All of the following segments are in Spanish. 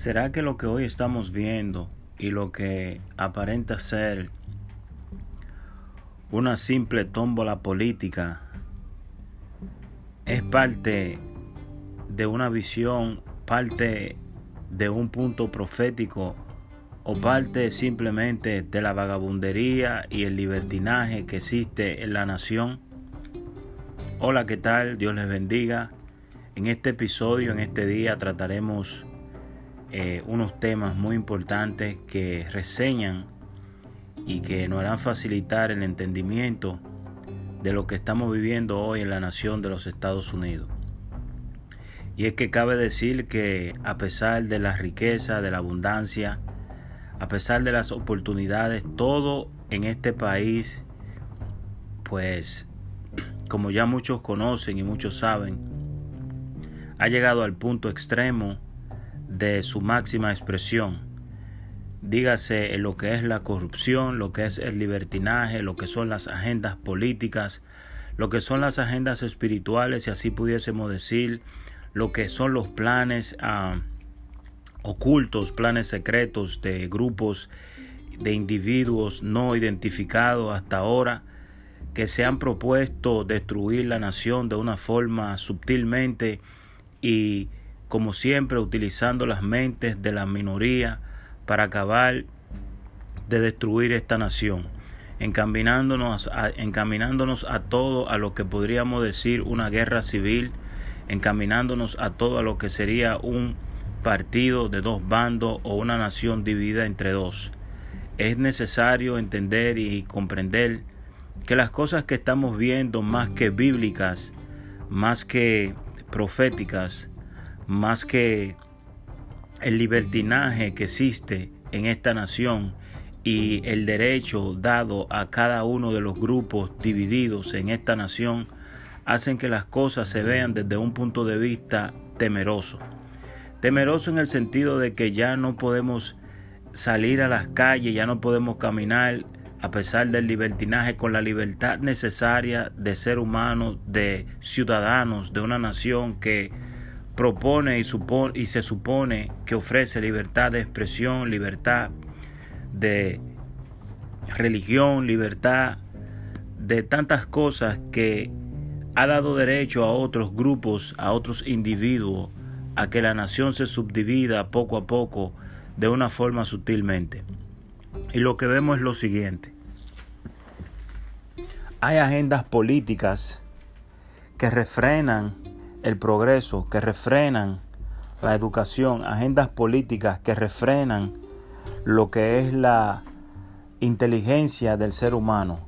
¿Será que lo que hoy estamos viendo y lo que aparenta ser una simple tómbola política es parte de una visión, parte de un punto profético o parte simplemente de la vagabundería y el libertinaje que existe en la nación? Hola, ¿qué tal? Dios les bendiga. En este episodio, en este día, trataremos eh, unos temas muy importantes que reseñan y que nos harán facilitar el entendimiento de lo que estamos viviendo hoy en la nación de los Estados Unidos. Y es que cabe decir que a pesar de la riqueza, de la abundancia, a pesar de las oportunidades, todo en este país, pues como ya muchos conocen y muchos saben, ha llegado al punto extremo de su máxima expresión. Dígase lo que es la corrupción, lo que es el libertinaje, lo que son las agendas políticas, lo que son las agendas espirituales, si así pudiésemos decir, lo que son los planes ah, ocultos, planes secretos de grupos de individuos no identificados hasta ahora que se han propuesto destruir la nación de una forma sutilmente y como siempre utilizando las mentes de la minoría para acabar de destruir esta nación, encaminándonos a, encaminándonos a todo a lo que podríamos decir una guerra civil, encaminándonos a todo a lo que sería un partido de dos bandos o una nación dividida entre dos. Es necesario entender y comprender que las cosas que estamos viendo más que bíblicas, más que proféticas, más que el libertinaje que existe en esta nación y el derecho dado a cada uno de los grupos divididos en esta nación, hacen que las cosas se vean desde un punto de vista temeroso. Temeroso en el sentido de que ya no podemos salir a las calles, ya no podemos caminar a pesar del libertinaje con la libertad necesaria de ser humanos, de ciudadanos, de una nación que propone y, y se supone que ofrece libertad de expresión, libertad de religión, libertad de tantas cosas que ha dado derecho a otros grupos, a otros individuos, a que la nación se subdivida poco a poco de una forma sutilmente. Y lo que vemos es lo siguiente. Hay agendas políticas que refrenan el progreso, que refrenan la educación, agendas políticas que refrenan lo que es la inteligencia del ser humano.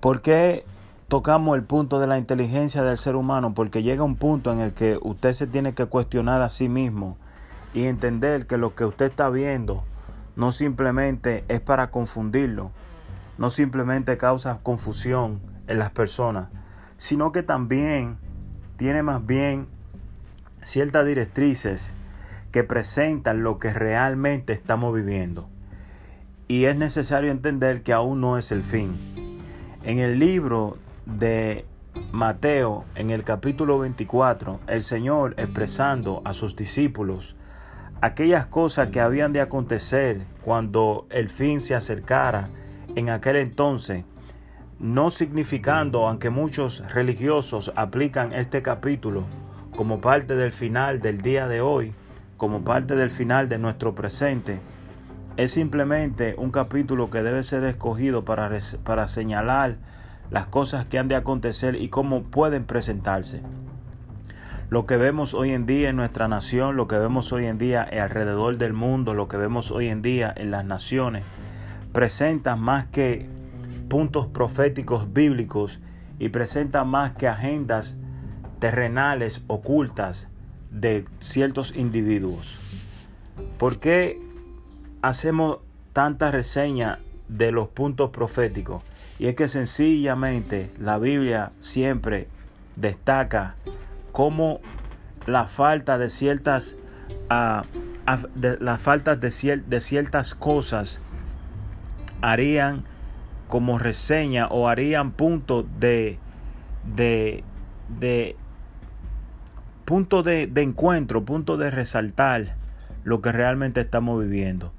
¿Por qué tocamos el punto de la inteligencia del ser humano? Porque llega un punto en el que usted se tiene que cuestionar a sí mismo y entender que lo que usted está viendo no simplemente es para confundirlo, no simplemente causa confusión en las personas, sino que también tiene más bien ciertas directrices que presentan lo que realmente estamos viviendo. Y es necesario entender que aún no es el fin. En el libro de Mateo, en el capítulo 24, el Señor expresando a sus discípulos aquellas cosas que habían de acontecer cuando el fin se acercara en aquel entonces, no significando, aunque muchos religiosos aplican este capítulo como parte del final del día de hoy, como parte del final de nuestro presente, es simplemente un capítulo que debe ser escogido para, para señalar las cosas que han de acontecer y cómo pueden presentarse. Lo que vemos hoy en día en nuestra nación, lo que vemos hoy en día alrededor del mundo, lo que vemos hoy en día en las naciones, presenta más que puntos proféticos bíblicos y presenta más que agendas terrenales ocultas de ciertos individuos. ¿Por qué hacemos tanta reseña de los puntos proféticos? Y es que sencillamente la Biblia siempre destaca cómo la falta de ciertas uh, falta de, de ciertas cosas harían como reseña o harían punto de, de, de punto de, de encuentro, punto de resaltar lo que realmente estamos viviendo.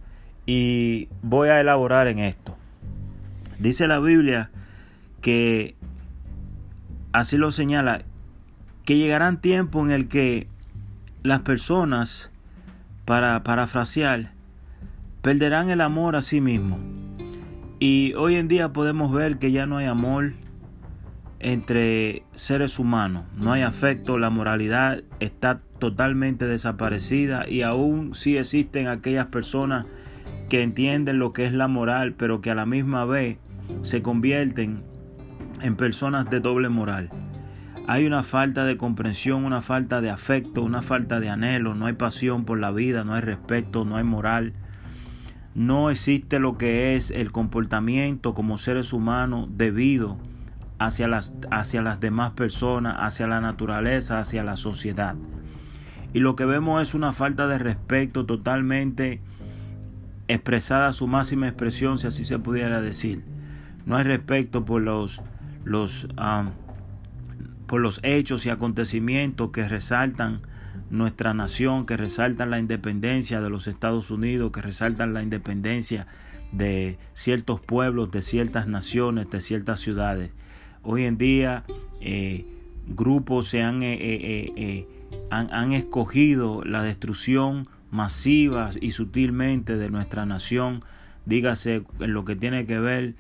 Y voy a elaborar en esto. Dice la Biblia que, así lo señala, que llegarán tiempos en el que las personas, para parafrasear, perderán el amor a sí mismo. Y hoy en día podemos ver que ya no hay amor entre seres humanos, no hay afecto, la moralidad está totalmente desaparecida y aún sí existen aquellas personas que entienden lo que es la moral, pero que a la misma vez se convierten en personas de doble moral. Hay una falta de comprensión, una falta de afecto, una falta de anhelo, no hay pasión por la vida, no hay respeto, no hay moral. No existe lo que es el comportamiento como seres humanos debido hacia las, hacia las demás personas, hacia la naturaleza, hacia la sociedad. Y lo que vemos es una falta de respeto totalmente expresada su máxima expresión, si así se pudiera decir. No hay respeto por los, los por los hechos y acontecimientos que resaltan nuestra nación, que resaltan la independencia de los Estados Unidos, que resaltan la independencia de ciertos pueblos, de ciertas naciones, de ciertas ciudades. Hoy en día eh, grupos se han, eh, eh, han, han escogido la destrucción masiva y sutilmente de nuestra nación, dígase en lo que tiene que ver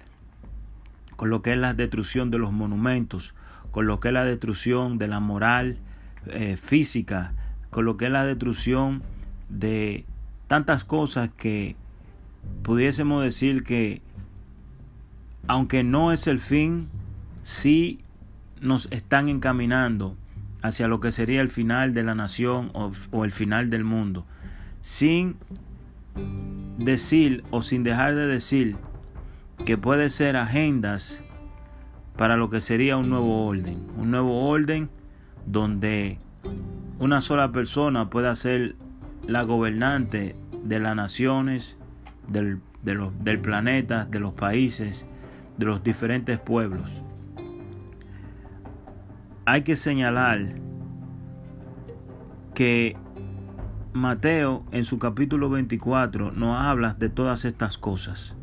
con lo que es la destrucción de los monumentos, con lo que es la destrucción de la moral física, con lo que es la destrucción de tantas cosas que pudiésemos decir que, aunque no es el fin, sí nos están encaminando hacia lo que sería el final de la nación o, o el final del mundo, sin decir o sin dejar de decir que puede ser agendas para lo que sería un nuevo orden. Un nuevo orden donde una sola persona pueda ser la gobernante de las naciones, del, del planeta, de los países, de los diferentes pueblos. Hay que señalar que Mateo en su capítulo 24 nos habla de todas estas cosas.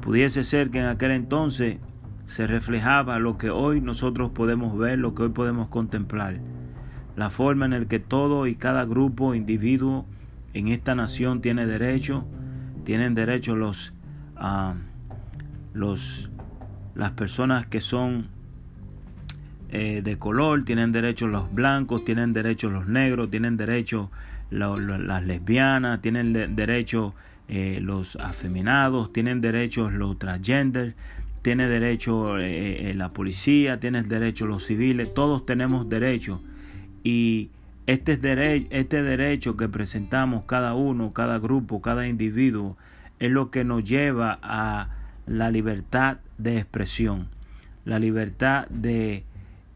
Pudiese ser que en aquel entonces se reflejaba lo que hoy nosotros podemos ver, lo que hoy podemos contemplar. La forma en la que todo y cada grupo, individuo en esta nación tiene derecho, tienen derecho los, los las personas que son eh, de color, tienen derecho los blancos, tienen derecho los negros, tienen derecho las lesbianas, tienen derecho eh, los afeminados, tienen derechos los transgender, tiene derecho eh, la policía, tiene derecho los civiles, todos tenemos derecho. Y este, derecho, este derecho que presentamos cada uno, cada grupo, cada individuo, es lo que nos lleva a la libertad de expresión, la libertad de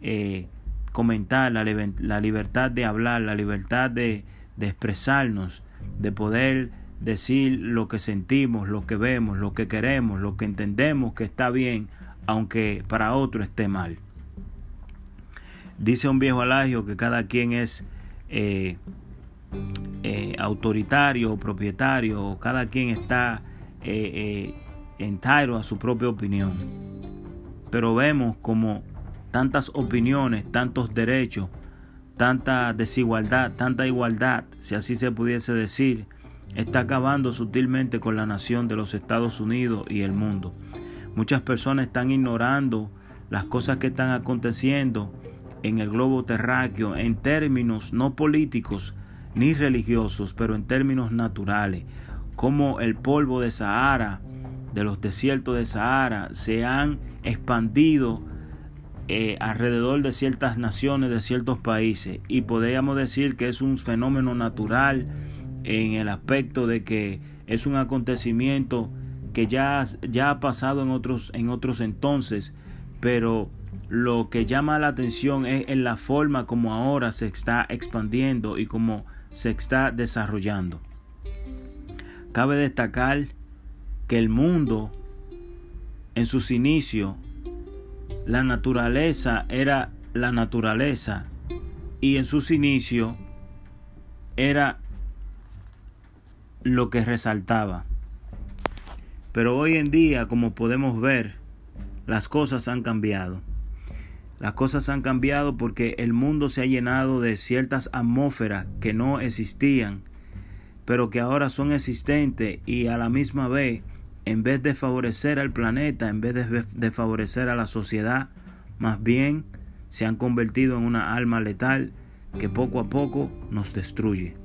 eh, comentar, la, la, libertad de hablar, la libertad de, de expresarnos, de poder decir lo que sentimos, lo que vemos, lo que queremos, lo que entendemos que está bien, aunque para otro esté mal. Dice un viejo alagio que cada quien es eh, eh, autoritario o propietario, cada quien está eh, entero a su propia opinión. Pero vemos como tantas opiniones, tantos derechos, tanta desigualdad, tanta igualdad, si así se pudiese decir, está acabando sutilmente con la nación de los Estados Unidos y el mundo. Muchas personas están ignorando las cosas que están aconteciendo en el globo terráqueo en términos no políticos ni religiosos, pero en términos naturales, como el polvo de Sahara, de los desiertos de Sahara, se han expandido eh, alrededor de ciertas naciones, de ciertos países, y podríamos decir que es un fenómeno natural en el aspecto de que es un acontecimiento que ya, ya ha pasado en otros, en otros entonces, pero lo que llama la atención es en la forma como ahora se está expandiendo y como se está desarrollando. Cabe destacar que el mundo en sus inicios, la naturaleza era la naturaleza y en sus inicios era lo que resaltaba. Pero hoy en día, como podemos ver, las cosas han cambiado. Las cosas han cambiado porque el mundo se ha llenado de ciertas atmósferas que no existían, pero que ahora son existentes y a la misma vez, en vez de favorecer al planeta, en vez de, favorecer a la sociedad, más bien se han convertido en una alma letal que poco a poco nos destruye.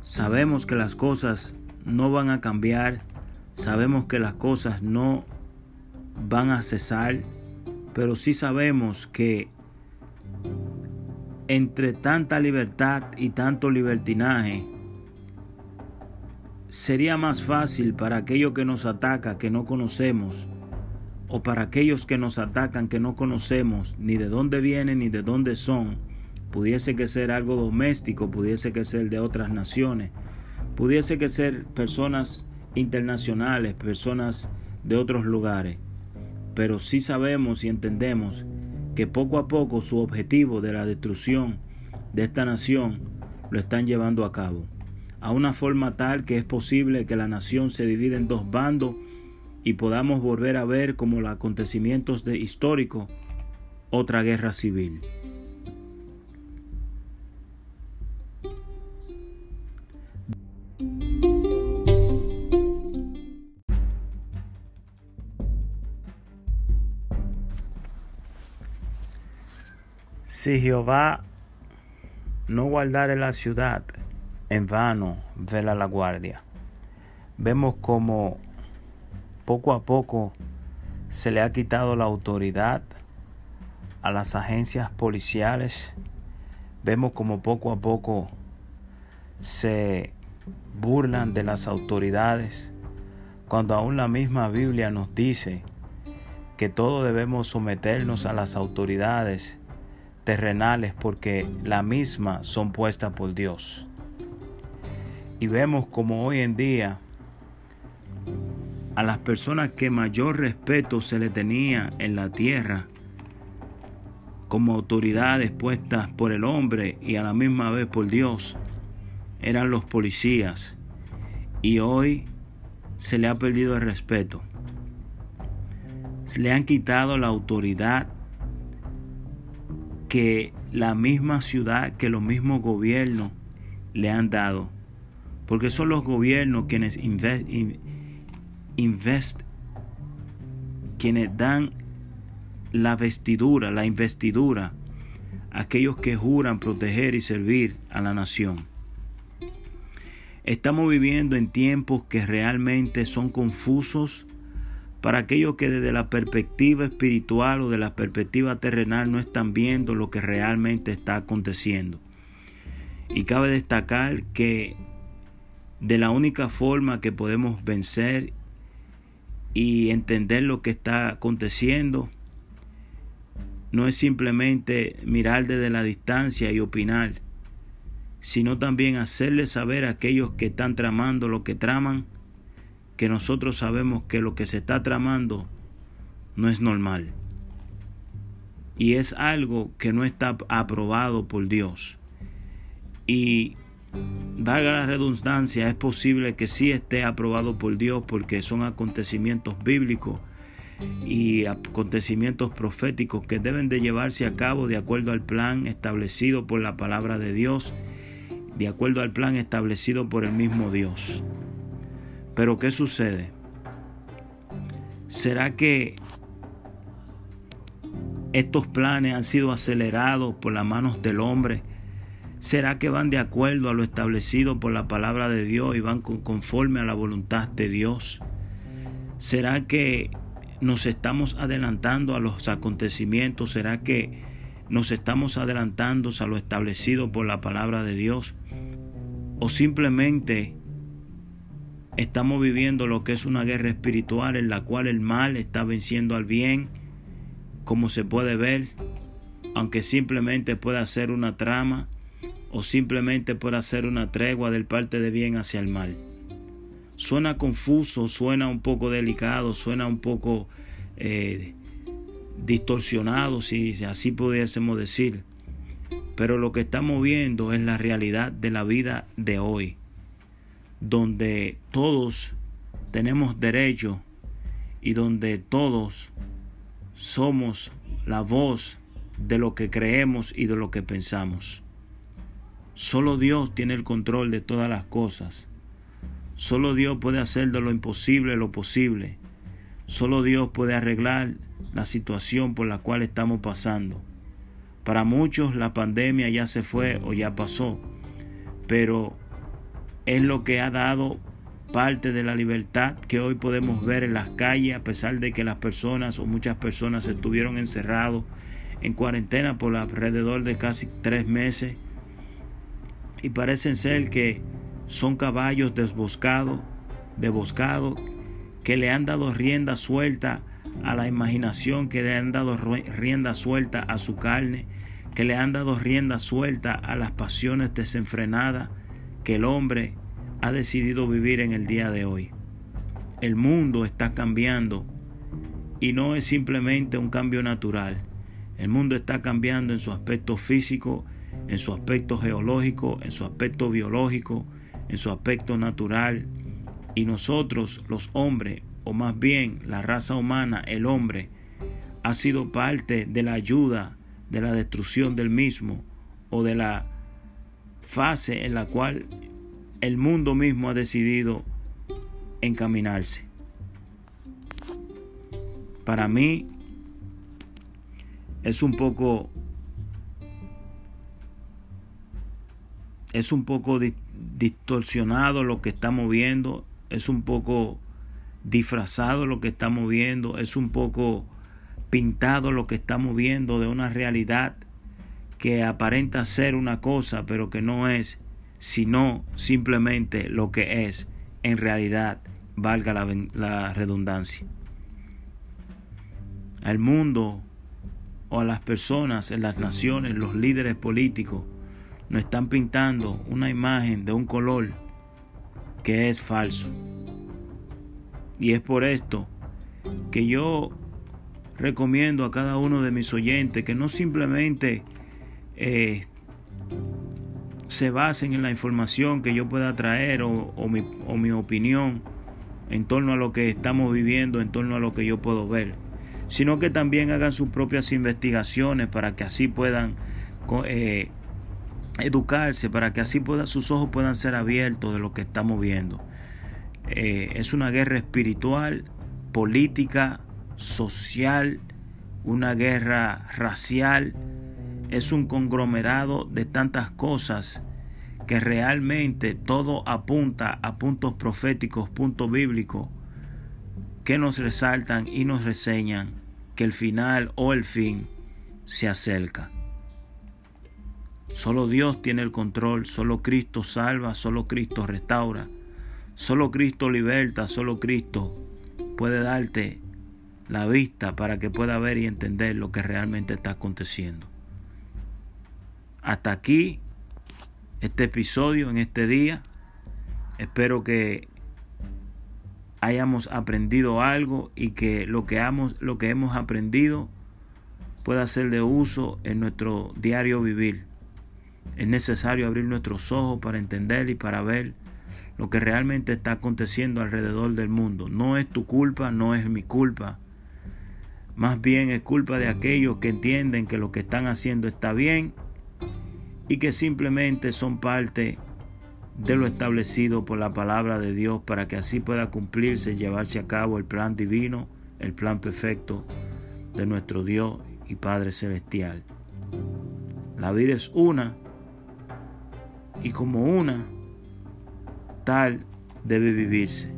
Sabemos que las cosas no van a cambiar, sabemos que las cosas no van a cesar, pero sí sabemos que entre tanta libertad y tanto libertinaje, sería más fácil para aquellos que nos ataca que no conocemos, o para aquellos que nos atacan que no conocemos ni de dónde vienen ni de dónde son, pudiese que ser algo doméstico, pudiese que ser de otras naciones, pudiese que ser personas internacionales, personas de otros lugares. Pero sí sabemos y entendemos que poco a poco su objetivo de la destrucción de esta nación lo están llevando a cabo, a una forma tal que es posible que la nación se divida en dos bandos y podamos volver a ver como los acontecimientos de histórico otra guerra civil. Si Jehová no guardare la ciudad, en vano vela la guardia. Vemos como poco a poco se le ha quitado la autoridad a las agencias policiales. Vemos como poco a poco se burlan de las autoridades, cuando aún la misma Biblia nos dice que todos debemos someternos a las autoridades terrenales porque la misma son puestas por Dios. Y vemos como hoy en día a las personas que mayor respeto se le tenía en la tierra como autoridades puestas por el hombre y a la misma vez por Dios eran los policías y hoy se le ha perdido el respeto. Se le han quitado la autoridad que la misma ciudad, que los mismos gobiernos le han dado. Porque son los gobiernos quienes invest, quienes dan la vestidura, la investidura aquellos que juran proteger y servir a la nación. Estamos viviendo en tiempos que realmente son confusos para aquellos que desde la perspectiva espiritual o de la perspectiva terrenal no están viendo lo que realmente está aconteciendo. Y cabe destacar que de la única forma que podemos vencer y entender lo que está aconteciendo no es simplemente mirar desde la distancia y opinar, sino también hacerle saber a aquellos que están tramando lo que traman que nosotros sabemos que lo que se está tramando no es normal. Y es algo que no está aprobado por Dios. Y valga la redundancia, es posible que sí esté aprobado por Dios porque son acontecimientos bíblicos y acontecimientos proféticos que deben de llevarse a cabo de acuerdo al plan establecido por la palabra de Dios, de acuerdo al plan establecido por el mismo Dios. Pero ¿qué sucede? ¿Será que estos planes han sido acelerados por las manos del hombre? ¿Será que van de acuerdo a lo establecido por la palabra de Dios y van conforme a la voluntad de Dios? ¿Será que nos estamos adelantando a los acontecimientos? ¿Será que nos estamos adelantando a lo establecido por la palabra de Dios? ¿O simplemente Estamos viviendo lo que es una guerra espiritual en la cual el mal está venciendo al bien, como se puede ver, aunque simplemente pueda ser una trama o simplemente pueda ser una tregua del parte de bien hacia el mal. Suena confuso, suena un poco delicado, suena un poco eh, distorsionado, si así pudiésemos decir. Pero lo que estamos viendo es la realidad de la vida de hoy, donde todos tenemos derecho y donde todos somos la voz de lo que creemos y de lo que pensamos. Solo Dios tiene el control de todas las cosas. Solo Dios puede hacer de lo imposible lo posible. Solo Dios puede arreglar la situación por la cual estamos pasando. Para muchos la pandemia ya se fue o ya pasó, pero es lo que ha dado parte de la libertad que hoy podemos ver en las calles, a pesar de que las personas o muchas personas estuvieron encerrados en cuarentena por alrededor de casi tres meses. Y parecen ser que son caballos desboscados, desboscados, que le han dado rienda suelta a la imaginación, que le han dado rienda suelta a su carne, que le han dado rienda suelta a las pasiones desenfrenadas que el hombre ha decidido vivir en el día de hoy. El mundo está cambiando y no es simplemente un cambio natural. El mundo está cambiando en su aspecto físico en su aspecto geológico, en su aspecto biológico, en su aspecto natural. Y nosotros, los hombres, o más bien la raza humana, el hombre, ha sido parte de la ayuda de la destrucción del mismo o de la fase en la cual el mundo mismo ha decidido encaminarse. Para mí es un poco es un poco distorsionado lo que estamos viendo, es un poco disfrazado lo que estamos viendo, es un poco pintado lo que estamos viendo de una realidad que aparenta ser una cosa, pero que no es, sino simplemente lo que es en realidad, valga la, redundancia. Al mundo o a las personas en las naciones, los líderes políticos, nos están pintando una imagen de un color que es falso. Y es por esto que yo recomiendo a cada uno de mis oyentes que no simplemente eh, se basen en la información que yo pueda traer o, mi, o mi opinión en torno a lo que estamos viviendo, en torno a lo que yo puedo ver, sino que también hagan sus propias investigaciones para que así puedan eh, educarse para que así sus ojos puedan ser abiertos de lo que estamos viendo. Eh, es una guerra espiritual, política, social, una guerra racial, es un conglomerado de tantas cosas que realmente todo apunta a puntos proféticos, puntos bíblicos, que nos resaltan y nos reseñan que el final o el fin se acerca. Solo Dios tiene el control, solo Cristo salva, solo Cristo restaura, solo Cristo liberta, solo Cristo puede darte la vista para que pueda ver y entender lo que realmente está aconteciendo. Hasta aquí este episodio en este día. Espero que hayamos aprendido algo y que lo que hemos, aprendido pueda ser de uso en nuestro diario vivir. Es necesario abrir nuestros ojos para entender y para ver lo que realmente está aconteciendo alrededor del mundo. No es tu culpa, no es mi culpa. Más bien es culpa de aquellos que entienden que lo que están haciendo está bien y que simplemente son parte de lo establecido por la palabra de Dios para que así pueda cumplirse y llevarse a cabo el plan divino, el plan perfecto de nuestro Dios y Padre Celestial. La vida es una y como una, tal debe vivirse,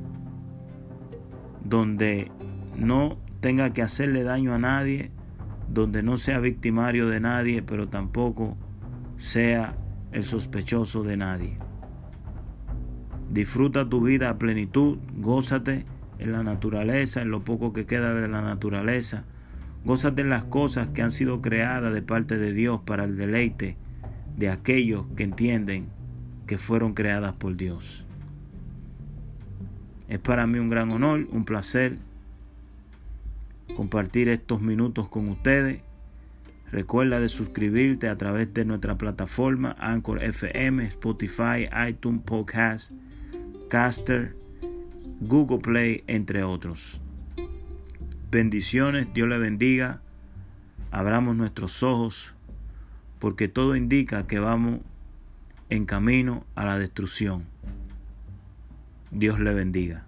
donde no tenga que hacerle daño a nadie, donde no sea victimario de nadie, pero tampoco sea el sospechoso de nadie. Disfruta tu vida a plenitud, gózate en la naturaleza, en lo poco que queda de la naturaleza. Gózate en las cosas que han sido creadas de parte de Dios para el deleite de aquellos que entienden que fueron creadas por Dios. Es para mí un gran honor, un placer compartir estos minutos con ustedes. Recuerda de suscribirte a través de nuestra plataforma Anchor FM, Spotify, iTunes Podcast, Caster, Google Play, entre otros. Bendiciones, Dios le bendiga. Abramos nuestros ojos porque todo indica que vamos en camino a la destrucción. Dios le bendiga.